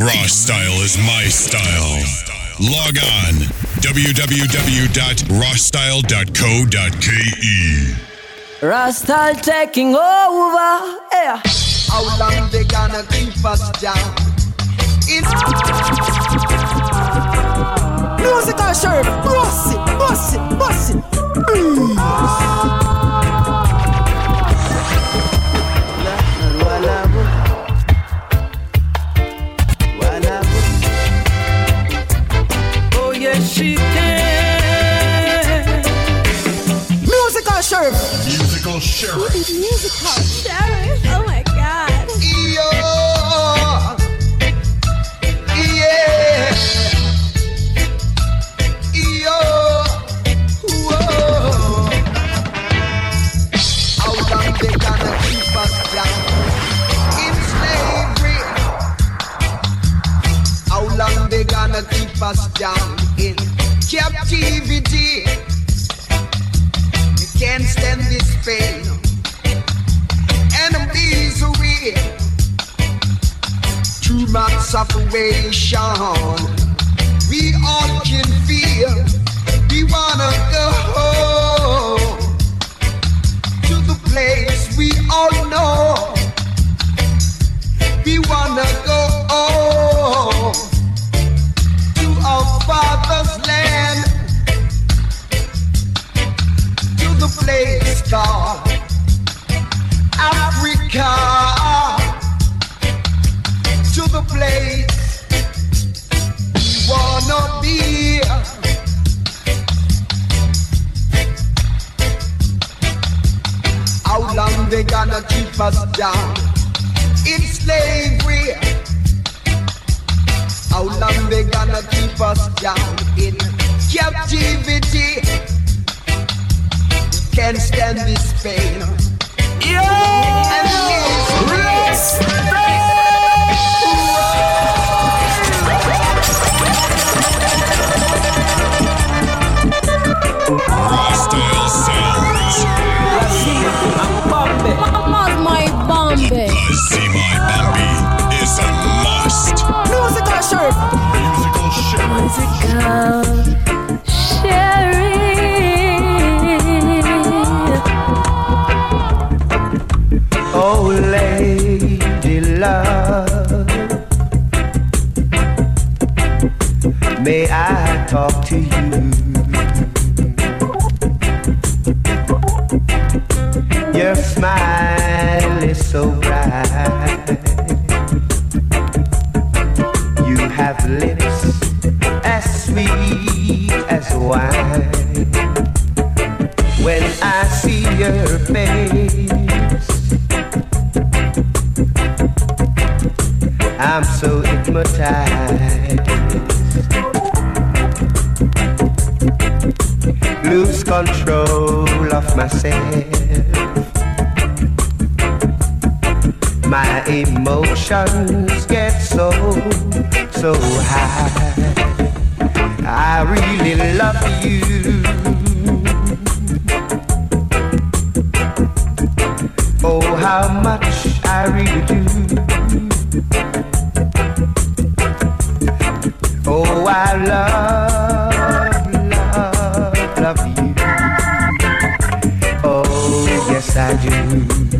Raw style is my style. Log on www.rawstyle.co.ke. Rasta taking over. Yeah. How long they gonna keep us down? It's Musical sheriff, boss it, boss Musical sheriff. Musical sheriff. Oh my god. yo, yeah, yo, whoa. How long they gonna keep us down in slavery? How long they gonna keep us down in captivity? Can't stand this pain enemies away. Too much separation. We all can feel. We wanna go home to the place we all know. We wanna go Place called Africa to the place we wanna be. How long they gonna keep us down in slavery? How long they gonna keep us down in captivity? Can't stand this pain. Raw style sounds. Mama's my Bombay. See my Bambi is a must. Musical sheriff. Musical sheriff. I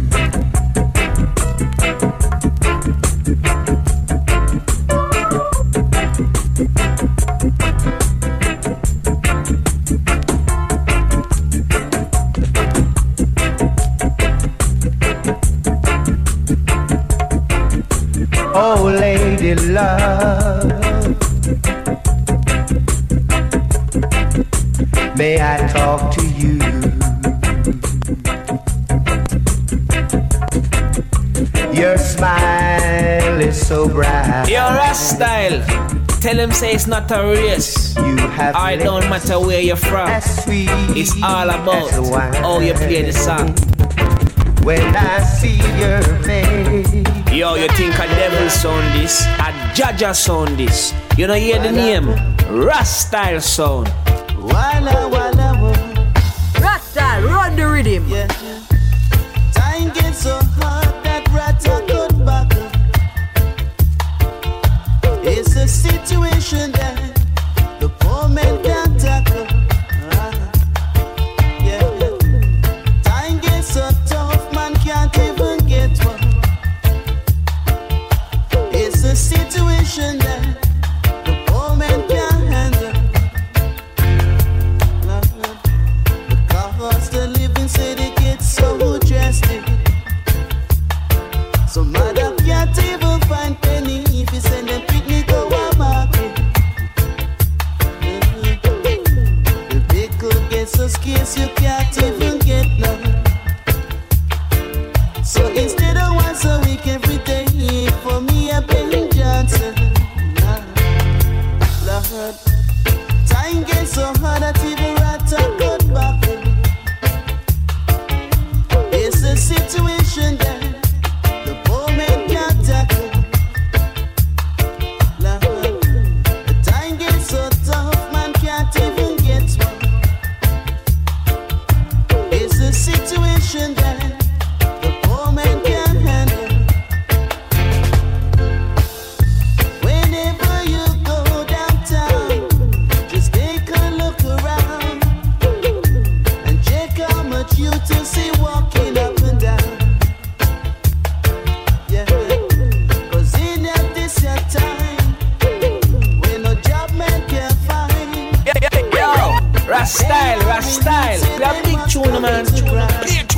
Tell him say it's not a race. You have I don't matter where you're from. It's all about as how you play the song. When I see your face, Yo, you think a devil sound this? A Jaja sound this? You know hear the name? Ras style sound. walla walla walla. Rasta, run the rhythm. Yeah. 深渊。Style, Rastyle. style, big tune, man.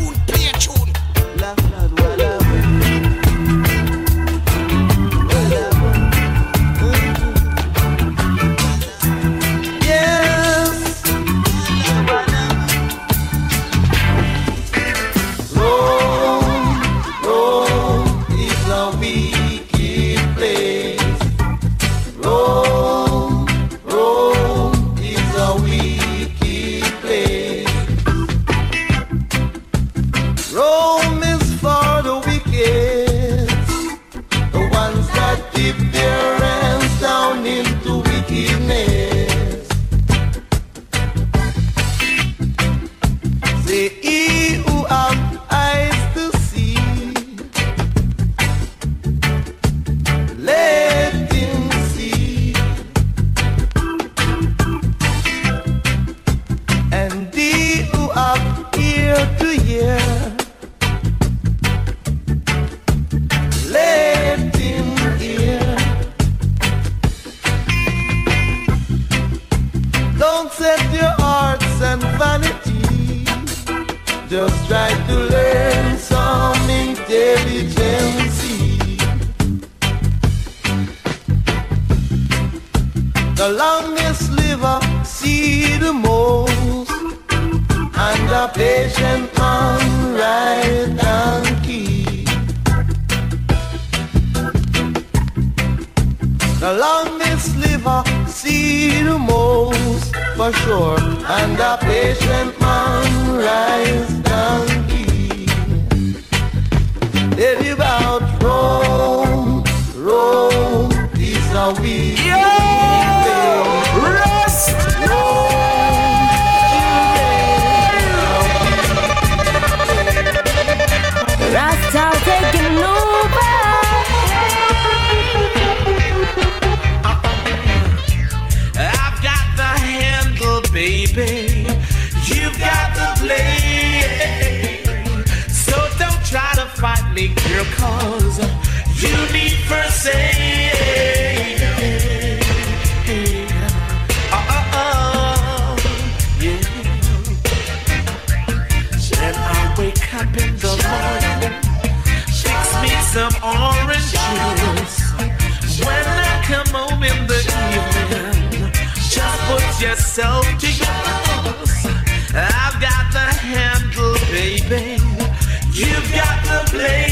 Forget your arts and vanity just try to learn some intelligence. The longest liver see the most, and the patient on right down. The longest liver see the most for sure, and a patient man rise down here. They live out Rome, Rome, these are we. Rasta, take it. girl, cause you need first aid. Oh, uh, oh, uh, oh, uh. yeah. Shall I wake up in the morning? Fix me some orange juice. When I come home in the evening, just put yourself to use. I've got the handle, baby. You've got the blade.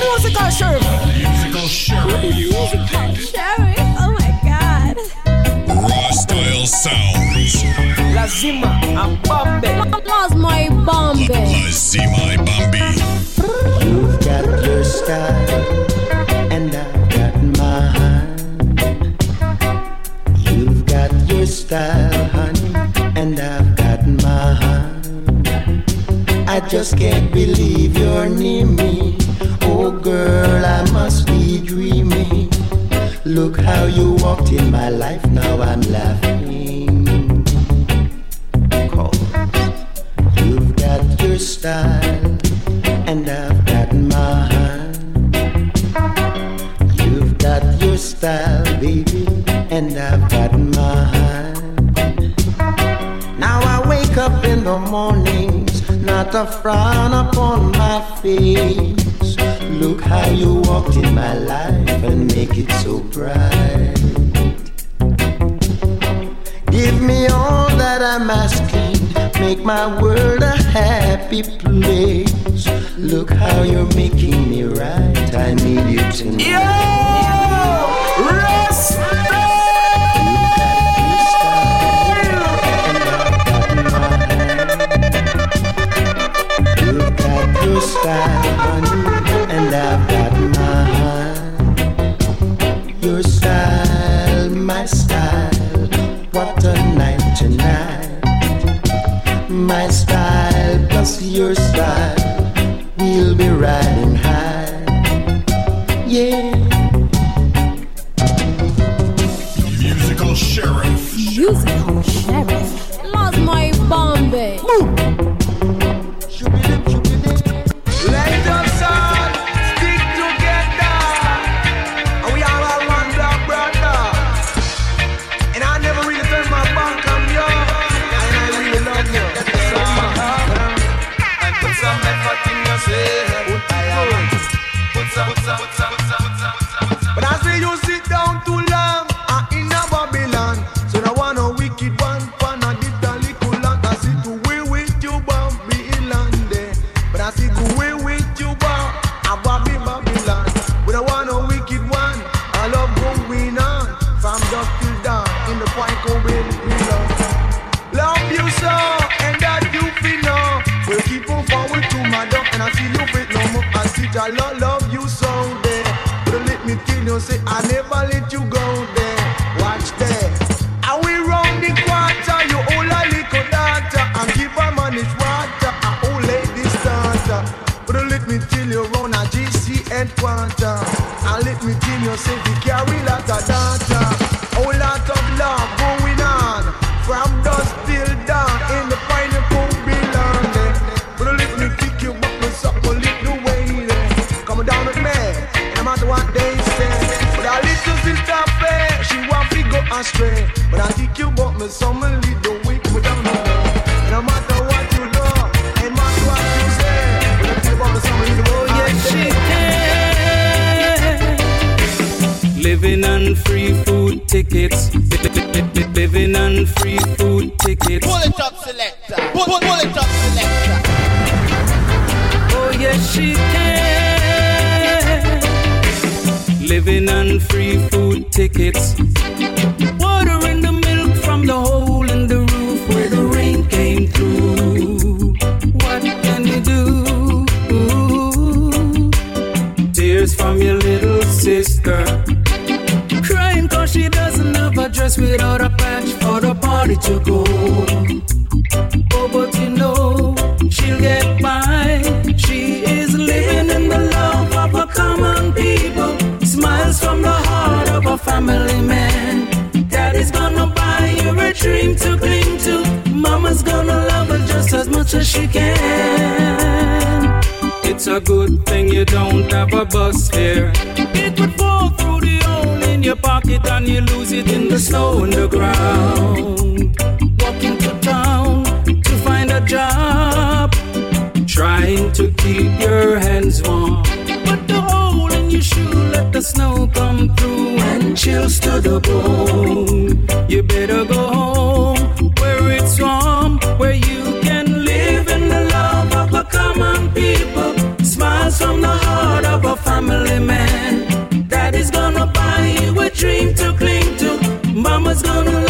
Musical sheriff. Musical sheriff. Musical sheriff. Oh my God. Raw style sounds. Lazima and Bombay. Lost my Bombay. Lazima Bambi. You've got your style, and I've got mine. You've got your style, honey, and I've got mine. I just can't believe you're near me. Oh, girl, I must be dreaming. Look how you walked in my life, now I'm laughing. 'Cause you've got your style and I've got mine. You've got your style, baby, and I've got mine. Now I wake up in the mornings, not a frown upon my face. Look how you walked in my life and make it so bright. Give me all that I'm asking. Make my world a happy place. Look how you're making me right. I need you tonight. Yo! My style plus your style. We'll be Headquarter, and let me tell you, say we carry lot of data, whole lot of love going on, from dusk till dawn in the pineapple belong. But let me pick you up and suck a little way. Come down with me, no matter what they say. But a little sister fair, she want to go astray. But I think you bought me some tickets. Living on free food tickets. Pull it up, selector. Pull, pull, it up, selector. Oh, yes, she can. Living on free food tickets. Dress without a patch for the party to go. Oh, but you know, she'll get by. She is living in the love of a common people. Smiles from the heart of a family man. Daddy's gonna buy you a dream to cling to. Mama's gonna love her just as much as she can. It's a good thing you don't have a bus fare. Your pocket and you lose it in the snow on the ground. Walking to town to find a job, trying to keep your hands warm. But the hole in your shoe let the snow come through and chills to the bone. You better go home where it's warm, where you can live in the love of a common people. Smiles from the heart of a family always was gonna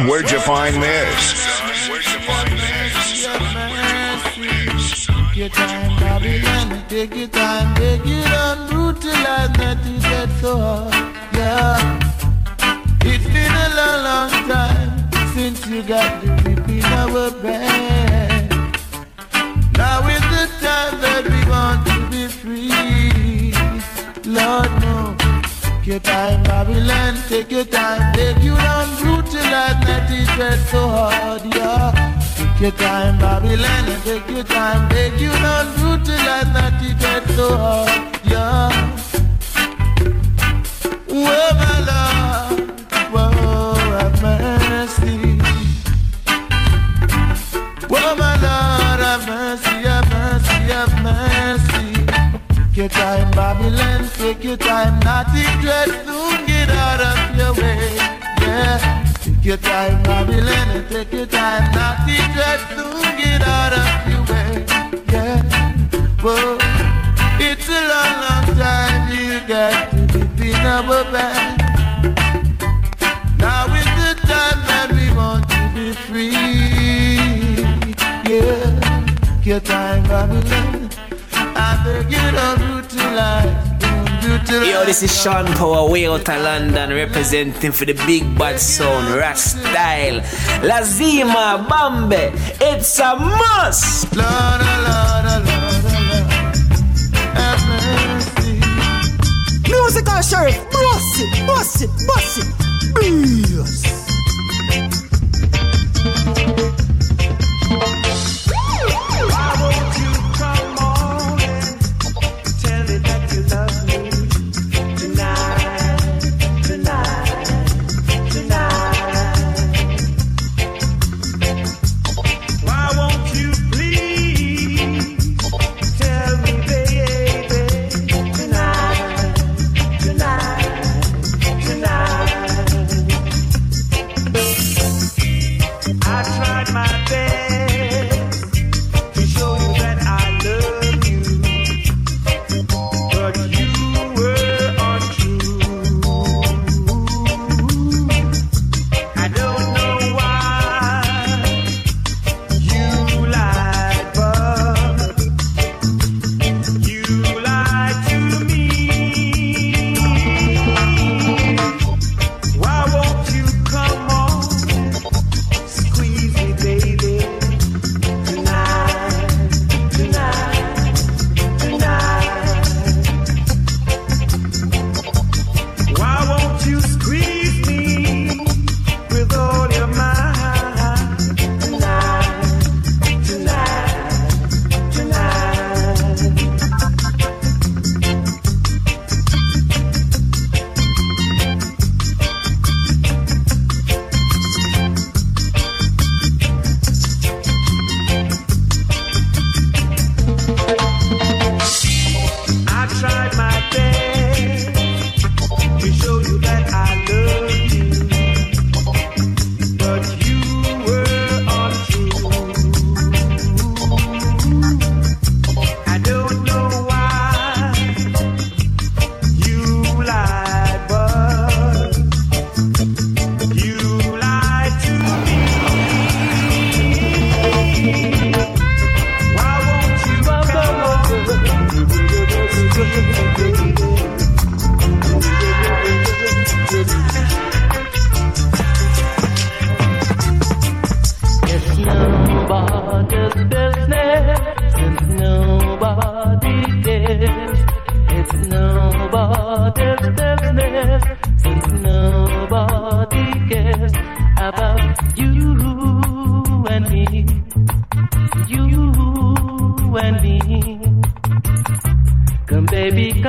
son, where'd you find this? Take your time, Babylon. Take your time, take it on, brutalize not to get so hard. Yeah. It's been a long, long time since you got the whip in our bed. Now is the time that we want to be free. Lord, no. Take your time, Babylon. Take your time, take your time, Babylon, take your time, take you down, brutalize not to get so hard, yeah. Oh, my Lord, whoa, have mercy. Oh, my Lord, have mercy, have mercy, have mercy. Take your time, Babylon, take your time, naughty dread, soon your time, Babylon, take your time, naughty dread, soon get out of your way, yeah. Whoa, it's a long, long time you got to be in our bed. Now is the time that we want to be free, yeah. Your time, Babylon, I beg you don't brutalize. Yo, this is Sean Power way out of London representing for the big bad sound, Ras Style. Lazima Bambe, it's a must. Lord, Lord, Lord, Lord, have. Musical sheriff, boss it, boss it, boss it.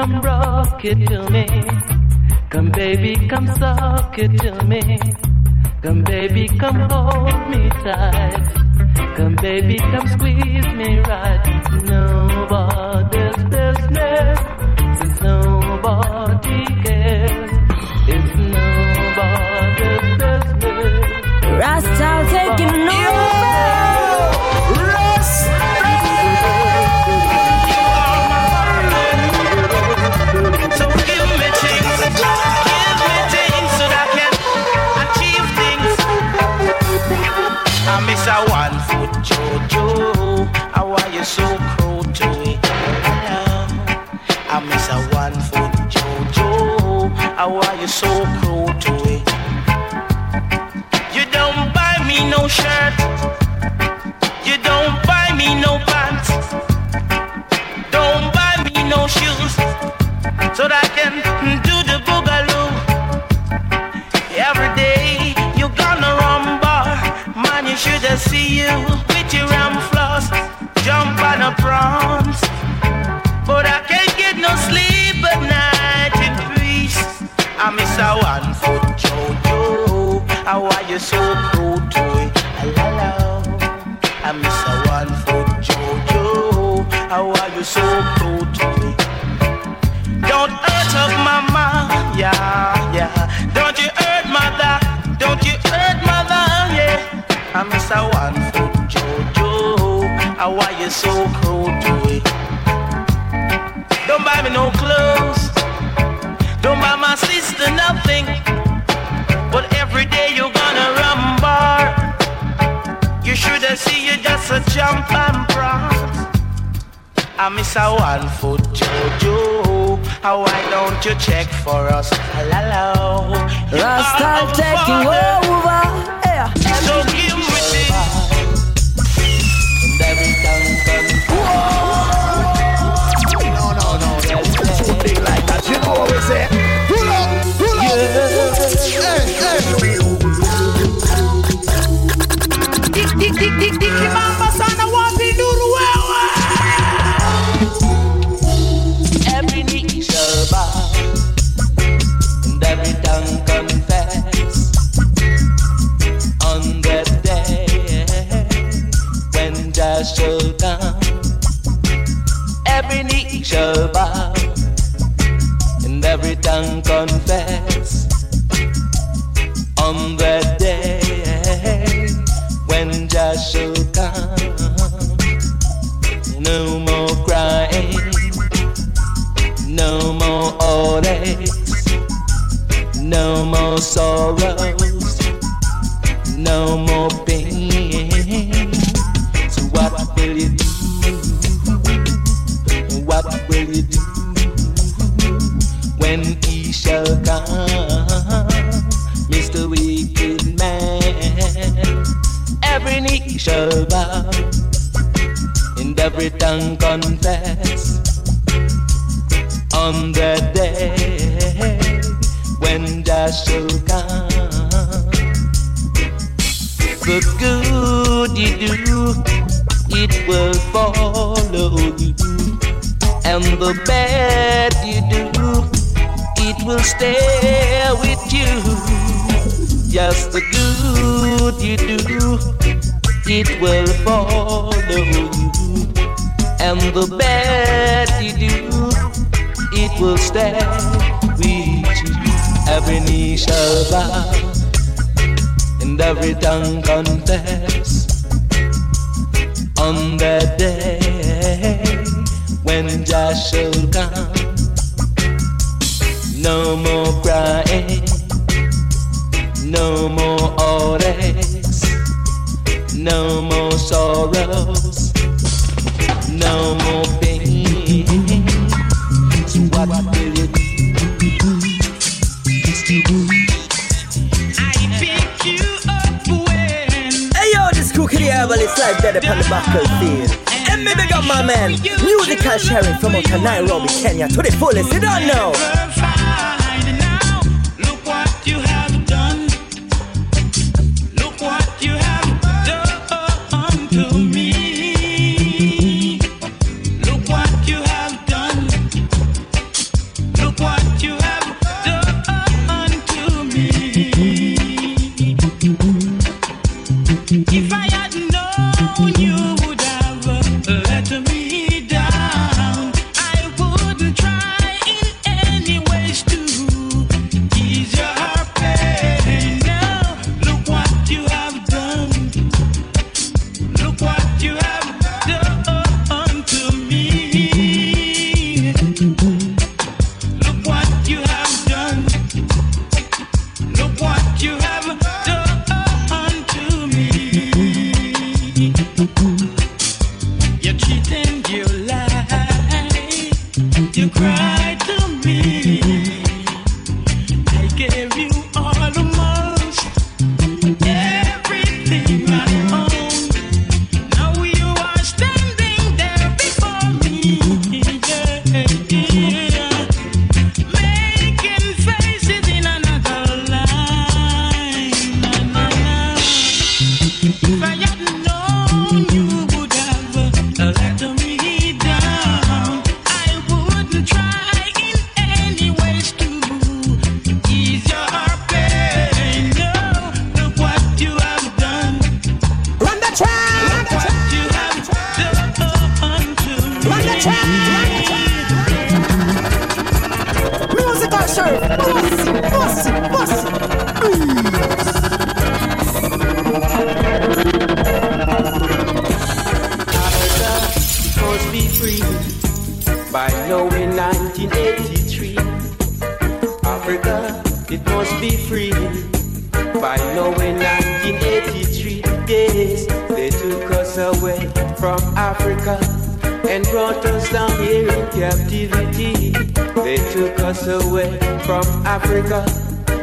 Come rock it to me. Come baby, come suck it to me. Come, baby, come hold me tight. Come, baby, come squeeze me right. It's so cruel Jojo. How are you so cruel to it? I miss a one foot Jojo. How are you so cruel to it? Don't hurt up mama, yeah, yeah. Don't you hurt mother, don't you hurt mother, yeah. I miss a one foot Jojo. How are you so cruel jump and prance. I miss a one foot Jojo. How why don't you check for us? Hello. Rasta taking over. Yeah. So give me this. And every tongue comes No, no, no. Too big like that. You know what we say? Pull up, pull up. Hey, hey. The good you do, it will follow you, and the bad you do, it will stay with you. Yes, the good you do, it will follow you, and the bad you do it will stay with you. Every knee shall bow and every tongue confess on that day when Jah shall come. No more crying, no more heartaches, no more sorrows, no more pain. Live the. And me big up my man, musical sheriff from out of Kenya to the fullest. You don't know. Us away from Africa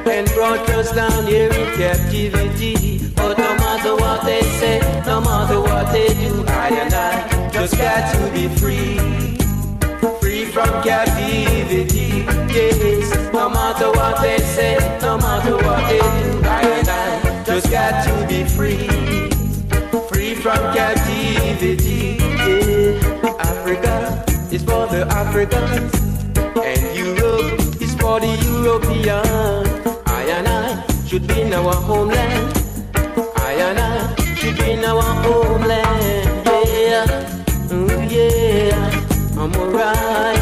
and brought us down here in captivity. But no matter what they say, no matter what they do, I and I just got to be free. Free from captivity, yes. No matter what they say, no matter what they do, I and I just got to be free. Free from captivity, yeah. Africa is for the Africans, for the Europeans. I and I should be in our homeland. I and I should be in our homeland. Yeah, mm, yeah, I'm alright.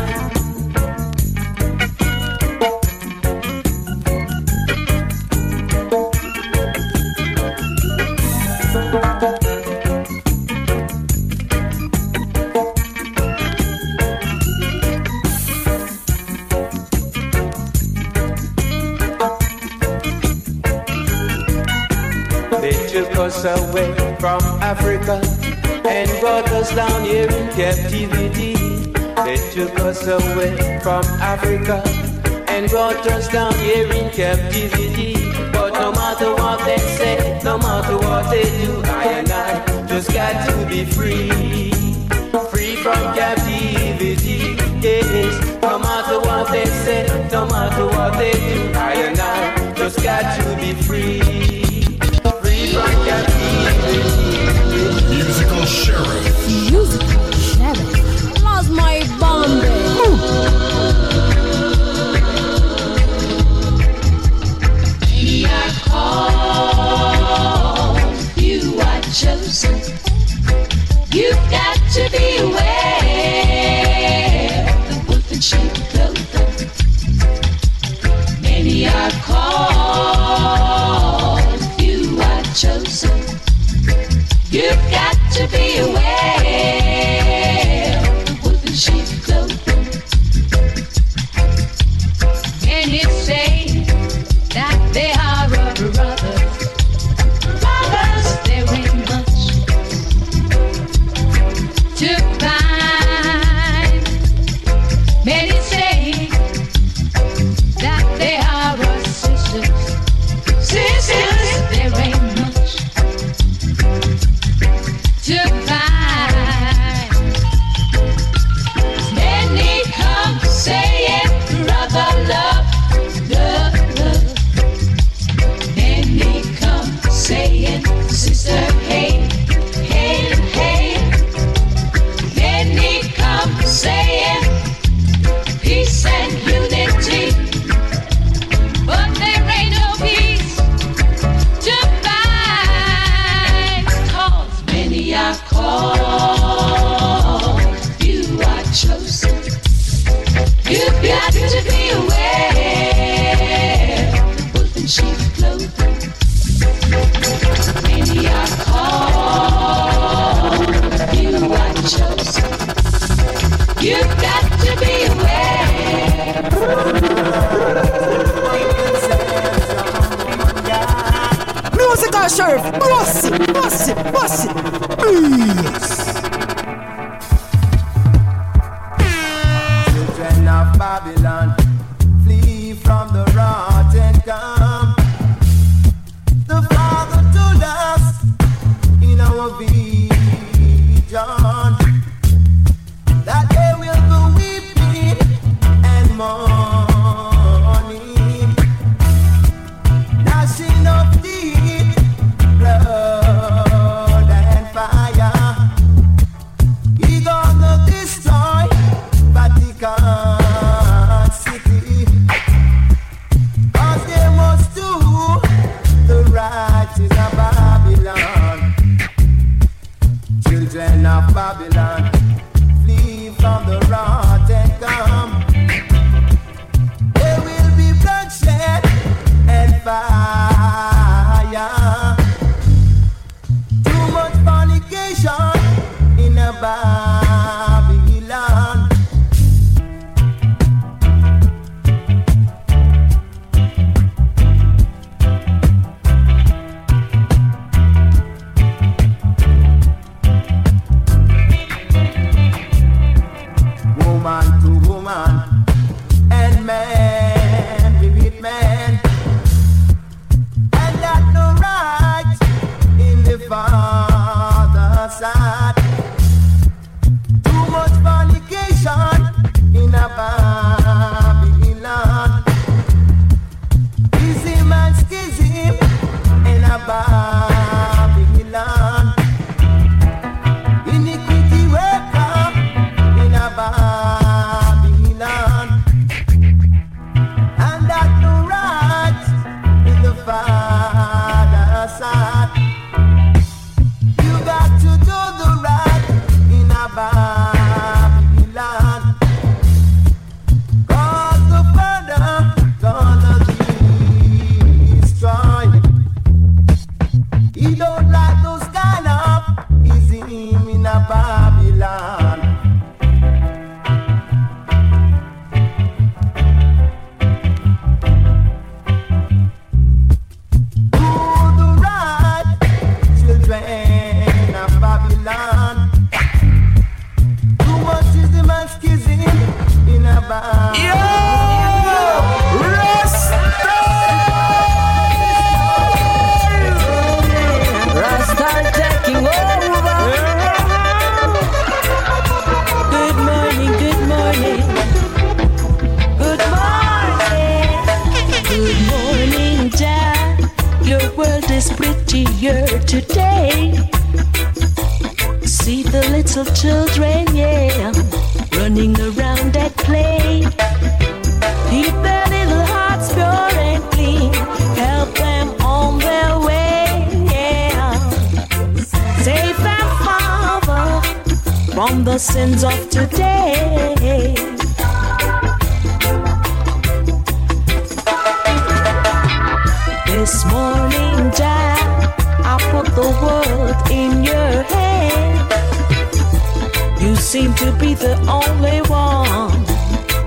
Us down here in captivity. They took us away from Africa and brought us down here in captivity. But no matter what they say, no matter what they do, I and I just got to be free. Free from captivity, yes. No matter what they say, no matter what they do, I and I just got to be free. Free from captivity. Musical sheriff. You you are called, you are chosen. You've Yes. Morning, Jack, I put the world in your hand. You seem to be the only one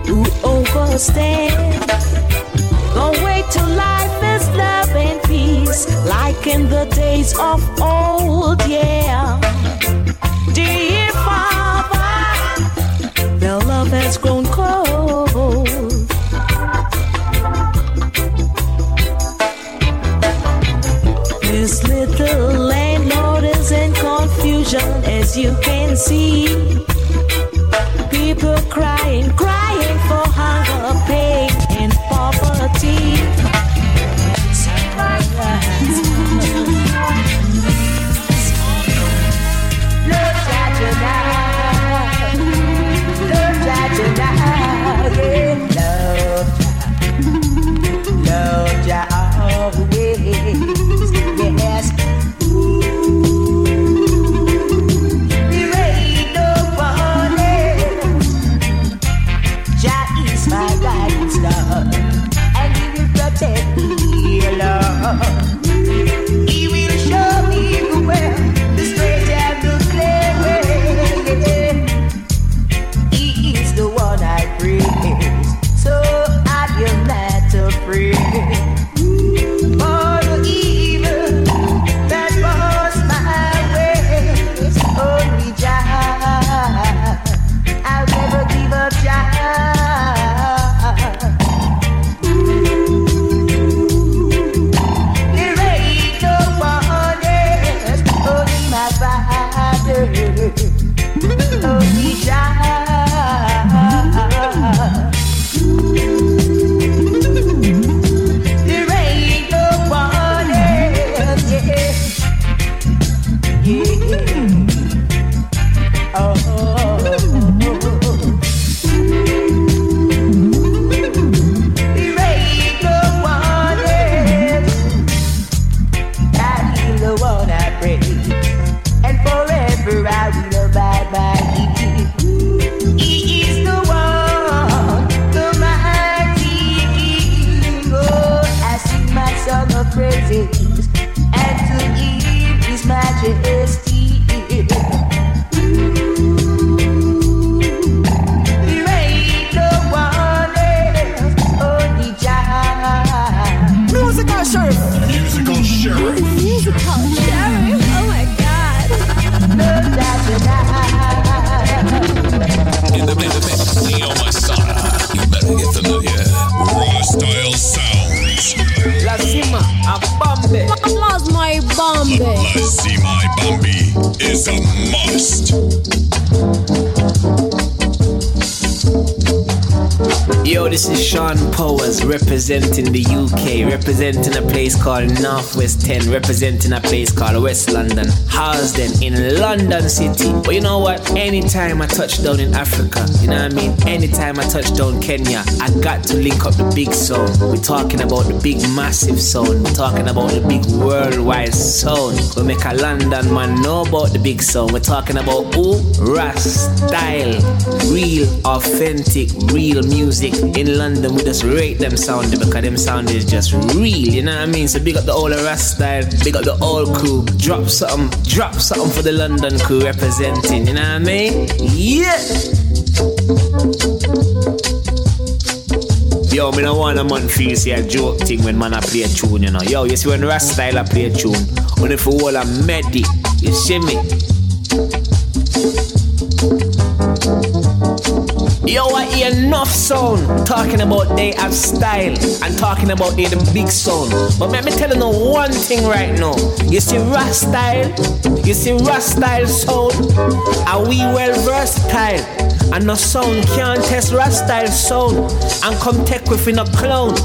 who understands. The way to life is love and peace, like in the days of old, yeah. Dear Father, their love has grown cold. See. Representing the UK, representing a place called Northwest 10, representing a place called West London, Harlesden in London City. But you know what? Anytime I touch down in Africa, you know what I mean? Anytime I touch down Kenya, I got to link up the big sound. We're talking about the big massive sound. We're talking about the big worldwide sound. We make a London man know about the big sound. We're talking about who? Style. Real, authentic, real music. In London, we just rate them sound because them sound is just real. You know what I mean? So big up the old Ras style, big up the old crew. Drop something, drop something for the London crew representing. You know what I mean? Yeah. Yo, me no want a man feel say a joke thing when man a play a tune, you know. Yo, you see when Ras style a play a tune, when if all a medi, you see me? Yo, I hear enough sound talking about they have style and talking about they the big sound. But let me tell you know one thing right now. You see Ras style, you see Ras style sound, are we well versatile? And no sound can't test Ras style sound. And come tech with in a clown.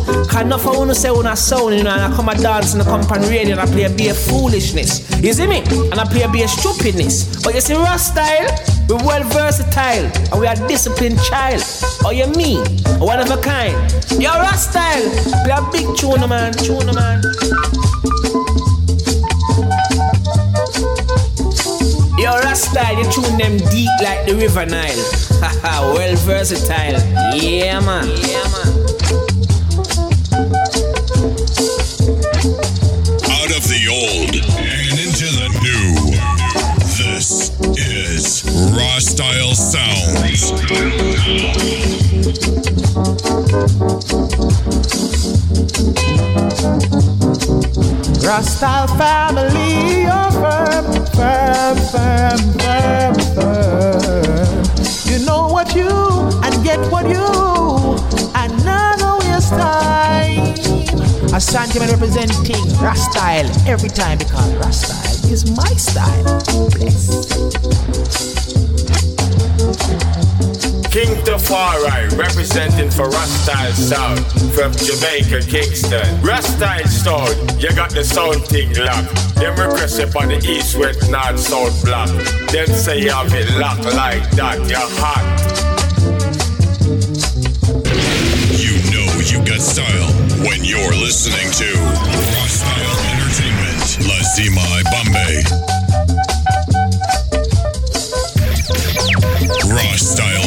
Enough I wanna say when I sound, you know, and I come a dance in the company radio and I play a bit of foolishness. You see me? And I play a bit of stupidness. But you see Ras style, we well versatile and we are disciplined child. Or you me, or one of a kind. You're Ras style, play a big tune man, tune man. You're a Rasta, you tune them deep like the River Nile. Haha, well versatile. Yeah, man. Yeah, man. Raw Style Sounds. Rasta family, oh firm, firm, firm, firm, firm. You know what you and get what you, and none of waste time. A sentiment representing Rastyle every time because Rastyle is my style. Bless. King Tafari representing for Rastyle Sound from Jamaica, Kingston. Rastyle Sound, you got the sound thing locked. Them request up on the east, west, north, south block. Them say you have it locked like that, you're hot. You know you got style when you're listening to Raw Style Entertainment. Lazima Bombay.